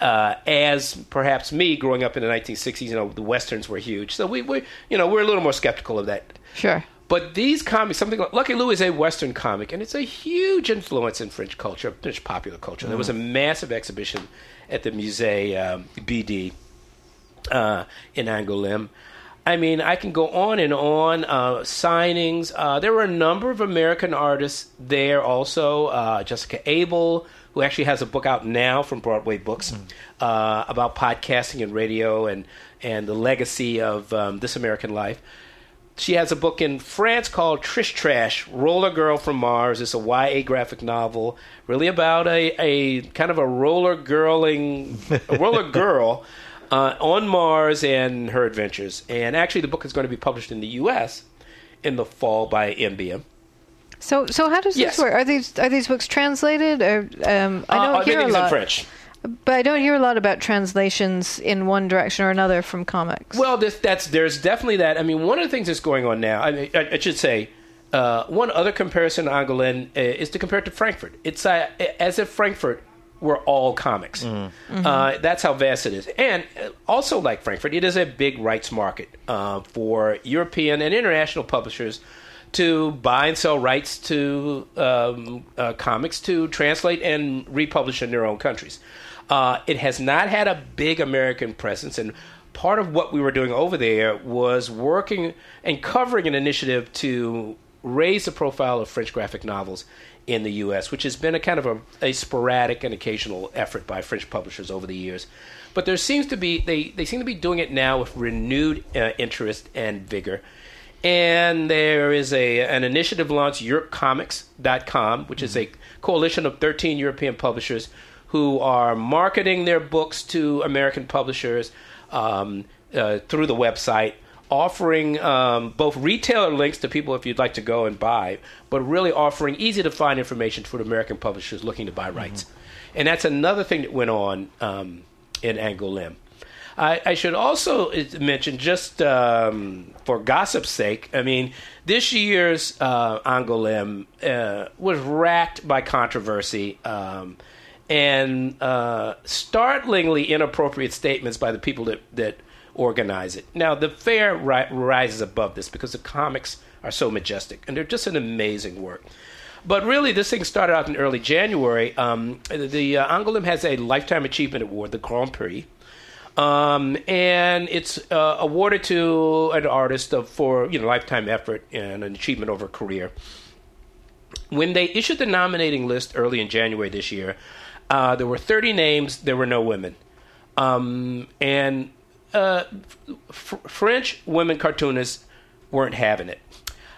Uh, as perhaps me growing up in the 1960s, you know, the westerns were huge. So we, we, you know, we're a little more skeptical of that. Sure. But these comics, something like Lucky Luke is a Western comic, and it's a huge influence in French culture, French popular culture. There was a massive exhibition at the Musée um, BD uh, in Angoulême. I mean, I can go on and on. Uh, signings. Uh, there were a number of American artists there also. Uh, Jessica Abel, who actually has a book out now from Broadway Books uh, about podcasting and radio and, and the legacy of um, This American Life. She has a book in France called Trish Trash, Roller Girl from Mars. It's a YA graphic novel, really about a, a kind of a roller girling, a roller girl uh, on Mars and her adventures. And actually, the book is going to be published in the U.S. in the fall by NBM. So, so how does Yes. this work? Are these are these books translated? Or um, I Uh, don't hear a everything's in lot, French. but I don't hear a lot about translations in one direction or another from comics. Well, this, that's there's definitely that. I mean, one of the things that's going on now. I, mean, I, I should say. Uh, one other comparison to Angoulême uh, is to compare it to Frankfurt. It's uh, as if Frankfurt were all comics. Uh, that's how vast it is. And uh, also, like Frankfurt, it is a big rights market uh, for European and international publishers to buy and sell rights to um, uh, comics to translate and republish in their own countries. Uh, it has not had a big American presence, and part of what we were doing over there was working and covering an initiative to raise the profile of French graphic novels in the U.S., which has been a kind of a, a sporadic and occasional effort by French publishers over the years. But there seems to be they, they seem to be doing it now with renewed uh, interest and vigor. And there is a an initiative launched, EuropeComics.com, which is a coalition of 13 European publishers who are marketing their books to American publishers um, uh, through the website, offering um, both retailer links to people if you'd like to go and buy, but really offering easy to find information for the American publishers looking to buy rights. And that's another thing that went on um, in Angoulême. I, I should also mention, just um, for gossip's sake, I mean, this year's uh, Angoulême uh, was racked by controversy um, and uh, startlingly inappropriate statements by the people that, that organize it. Now, the fair ri- rises above this because the comics are so majestic and they're just an amazing work. But really, this thing started out in early January. Um, the uh, Angoulême has a Lifetime Achievement Award, the Grand Prix. Um, and it's uh, awarded to an artist of, for you know lifetime effort and an achievement over a career. When they issued the nominating list early in January this year, uh, there were 30 names. There were no women, um, and uh, f- French women cartoonists weren't having it,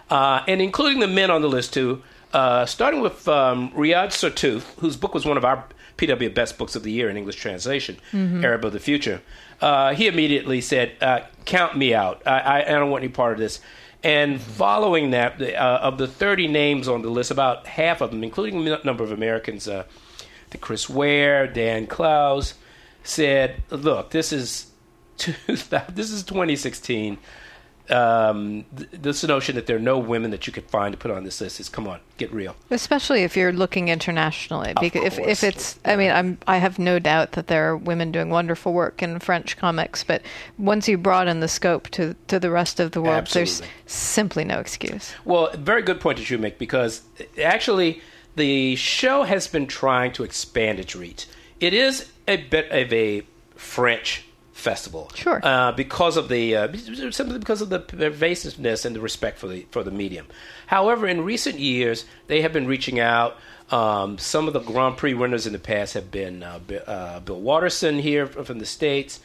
uh, and including the men on the list too. Uh, starting with um, Riad Sattouf, whose book was one of our PW Best Books of the Year in English translation, Arab of the Future. Uh, he immediately said, uh, "Count me out. I, I, I don't want any part of this." And following that, uh, of the 30 names on the list, about half of them, including a number of Americans, uh, the Chris Ware, Dan Clowes, said, "Look, this is this is 2016. Um, th- this notion that there are no women that you could find to put on this list is come on, get real." Especially if you're looking internationally, because if, if it's, I mean, I'm, I have no doubt that there are women doing wonderful work in French comics, but once you broaden the scope to, to the rest of the world, there's simply no excuse. Well, very good point that you make because actually the show has been trying to expand its reach. It is a bit of a French festival, Sure. uh, because of the uh, simply because of the pervasiveness and the respect for the for the medium. However, in recent years, they have been reaching out. Um, some of the Grand Prix winners in the past have been uh, Bi- uh, Bill Watterson here from the states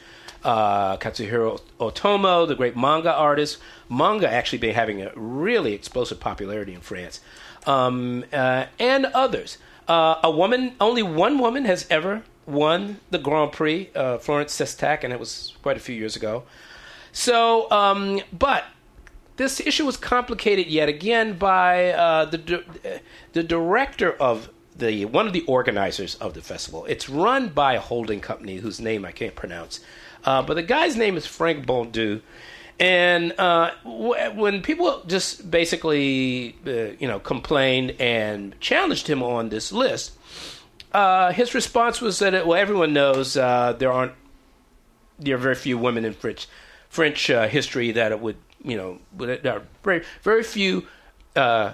uh, Katsuhiro Otomo, the great manga artist. Manga actually been having a really explosive popularity in France, um, uh, and others. Uh, a woman, only one woman has ever won the Grand Prix, uh, Florence Cestac, and it was quite a few years ago. So, um, but this issue was complicated yet again by uh, the the director of the one of the organizers of the festival. It's run by a holding company whose name I can't pronounce, uh, but the guy's name is Franck Bondoux. And uh, w- when people just basically, uh, you know, complained and challenged him on this list, uh, his response was that, well, everyone knows uh, there aren't there are very few women in French French uh, history that it would you know would- there are very very few uh,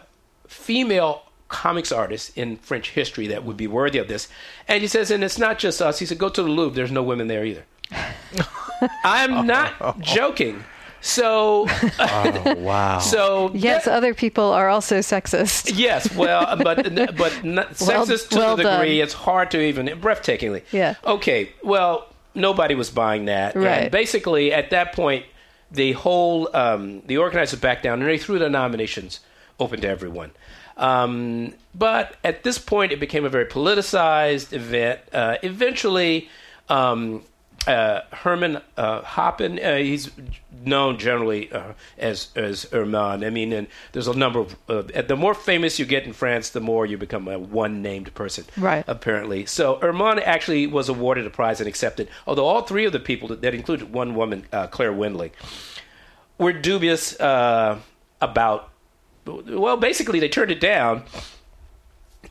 female comics artists in French history that would be worthy of this. And he says, and it's not just us. He said, go to the Louvre. There's no women there either. I'm not joking. So Oh, wow. so Yes, that- other people are also sexist. Yes, well, but but not, Well- sexist to well the degree done. it's hard to even breathtakingly. Yeah. Okay. Well, nobody was buying that. Right. And basically, at that point, the whole um, the organizers backed down and they threw the nominations open to everyone. Um, but at this point, it became a very politicized event. Uh, eventually. Um, uh, Hermann uh, Huppen, uh, he's known generally uh, as as Hermann. I mean, and there's a number of uh, the more famous you get in France, the more you become a one named person. Right. Apparently, so Hermann actually was awarded a prize and accepted. Although all three of the people that, that included one woman, uh, Claire Wendling, were dubious uh, about. Well, basically, they turned it down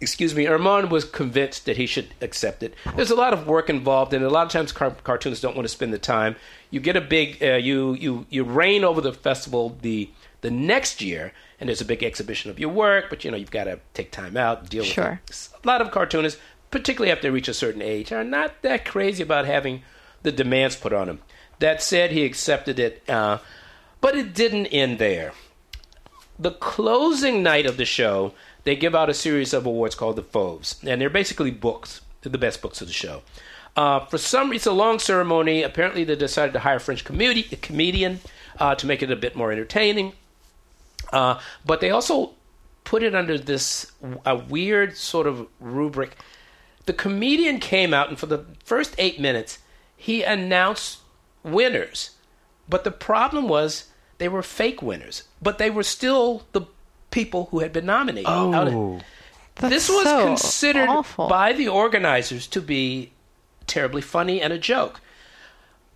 excuse me, Armand was convinced that he should accept it. There's a lot of work involved, and a lot of times car- cartoonists don't want to spend the time. You get a big, uh, you you you reign over the festival the the next year, and there's a big exhibition of your work, but you know you've got to take time out, deal Sure. with it. A lot of cartoonists, particularly after they reach a certain age, are not that crazy about having the demands put on them. That said, he accepted it, uh, but it didn't end there the closing night of the show, they give out a series of awards called the Fauves, and they're basically books, the best books of the show. Uh, for some, it's a long ceremony. Apparently, they decided to hire a French comedi- a comedian uh, to make it a bit more entertaining. Uh, but they also put it under this a weird sort of rubric. The comedian came out, and for the first eight minutes, he announced winners. But the problem was they were fake winners, but they were still the people who had been nominated. Out of- Oh. This was so considered awful. by the organizers to be terribly funny and a joke.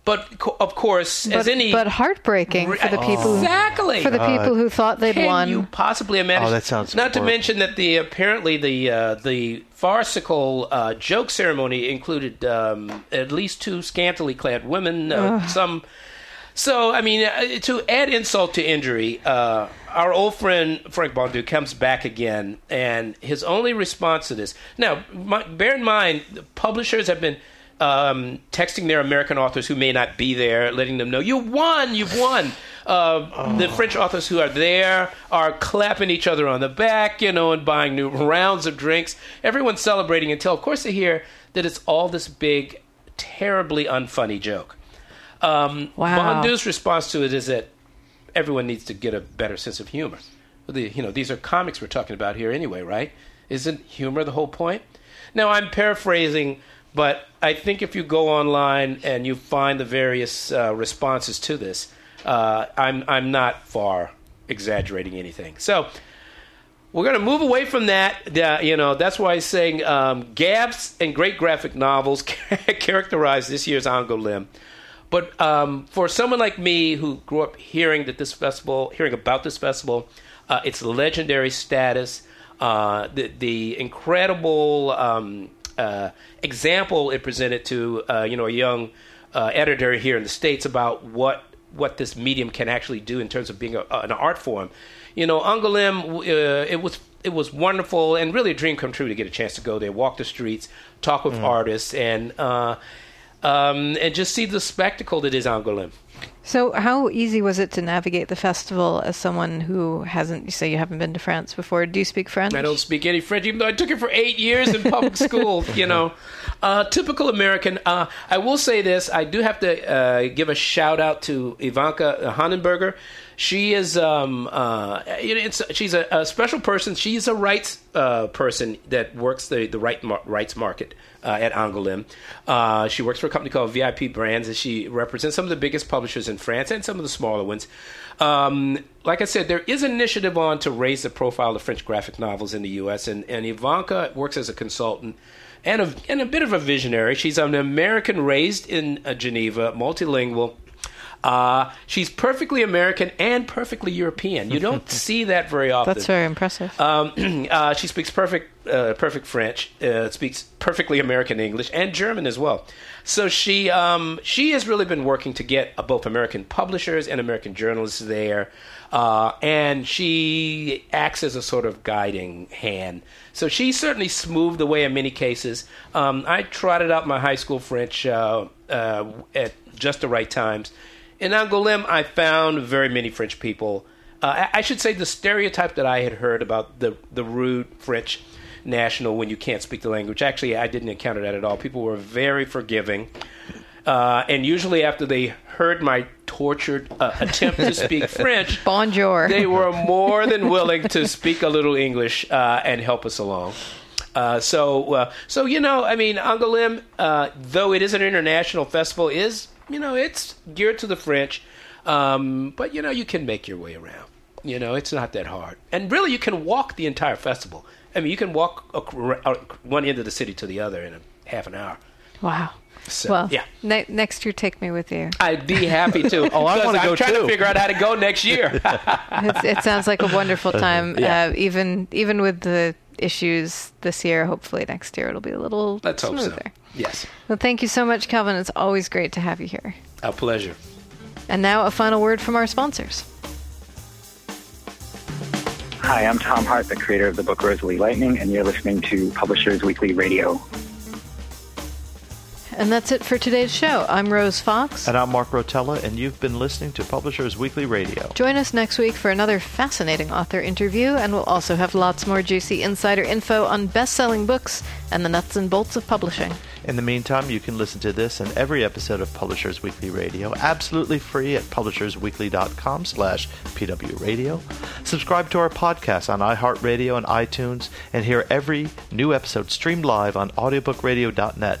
But of course, as but, any but heartbreaking for the people exactly for the people who thought they'd can won. you possibly imagine? Oh, that sounds Not to mention that the apparently the uh, the farcical uh, joke ceremony included um, at least two scantily clad women. Uh, some So, I mean, uh, to add insult to injury, uh, our old friend Franck Bondoux comes back again, and his only response to this. Now, my, bear in mind, publishers have been um, texting their American authors who may not be there, letting them know you won, you've won. Uh, oh. The French authors who are there are clapping each other on the back, you know, and buying new rounds of drinks. Everyone's celebrating until, of course, they hear that it's all this big, terribly unfunny joke. Um, wow. Bondoux's response to it is that everyone needs to get a better sense of humor. The, you know, these are comics we're talking about here anyway, right? Isn't humor the whole point? Now, I'm paraphrasing, but I think if you go online and you find the various uh, responses to this, uh, I'm I'm not far exaggerating anything. So we're going to move away from that. Uh, you know, that's why I'm saying um, gaps and great graphic novels characterize this year's Angoulême. But um, for someone like me who grew up hearing that this festival, hearing about this festival, uh, its legendary status, uh, the, the incredible um, uh, example it presented to uh, you know a young uh, editor here in the states about what what this medium can actually do in terms of being a, an art form. You know, Angoulême, uh, it was it was wonderful and really a dream come true to get a chance to go there, walk the streets, talk with mm. artists, and um, and just see the spectacle that is Angoulême. So, how easy was it to navigate the festival as someone who hasn't, you say you haven't been to France before? Do you speak French? I don't speak any French, even though I took it for eight years in public school, you know. Uh, typical American. Uh, I will say this I do have to uh, give a shout out to Ivanka Hahnenberger. She is, um, uh, she's a, a, special person. She's a rights uh, person that works the, the right mar- rights market uh, at Angoulême. Uh, she works for a company called VIP Brands, and she represents some of the biggest publishers in France and some of the smaller ones. Um, like I said, there is an initiative on to raise the profile of French graphic novels in the U.S., and, and Ivanka works as a consultant and a, and a bit of a visionary. She's an American raised in uh, Geneva, multilingual uh, she's perfectly American and perfectly European. You don't see that very often. That's very impressive. Um, uh, she speaks perfect, uh, perfect French. Uh, speaks perfectly American English and German as well. So she, um, she has really been working to get uh, both American publishers and American journalists there, uh, and she acts as a sort of guiding hand. So she certainly smoothed the way in many cases. Um, I trotted out my high school French at just the right times in Angoulême, I found very many French people. Uh, I, I should say the stereotype that I had heard about the the rude French national when you can't speak the language. Actually, I didn't encounter that at all. People were very forgiving. Uh, and usually, after they heard my tortured uh, attempt to speak French, bonjour, they were more than willing to speak a little English uh, and help us along. Uh, so, uh, so you know, I mean, Angoulême, uh, though it is an international festival, is you know, it's geared to the French, um, but you know, you can make your way around. You know, it's not that hard, and really, you can walk the entire festival. I mean, you can walk one end of the city to the other in a half an hour. Wow. So, well, yeah. Ne- next year, take me with you. I'd be happy to. oh, I want to go I'm trying too. to figure out how to go next year. it sounds like a wonderful time. Yeah. Uh, even even with the issues this year, hopefully next year it'll be a little Let's hope so. smoother. yes, Well, thank you so much, Calvin. It's always great to have you here. a pleasure. And now a final word from our sponsors. Hi, I'm Tom Hart, the creator of the book Rosalie Lightning, and you're listening to Publishers Weekly Radio. And that's it for today's show. I'm Rose Fox. And I'm Mark Rotella, and you've been listening to Publishers Weekly Radio. Join us next week for another fascinating author interview, and we'll also have lots more juicy insider info on best selling books and the nuts and bolts of publishing. In the meantime, you can listen to this and every episode of Publishers Weekly Radio absolutely free at publishersweekly.com slash pwradio. Subscribe to our podcast on iHeartRadio and iTunes, and hear every new episode streamed live on audiobookradio.net.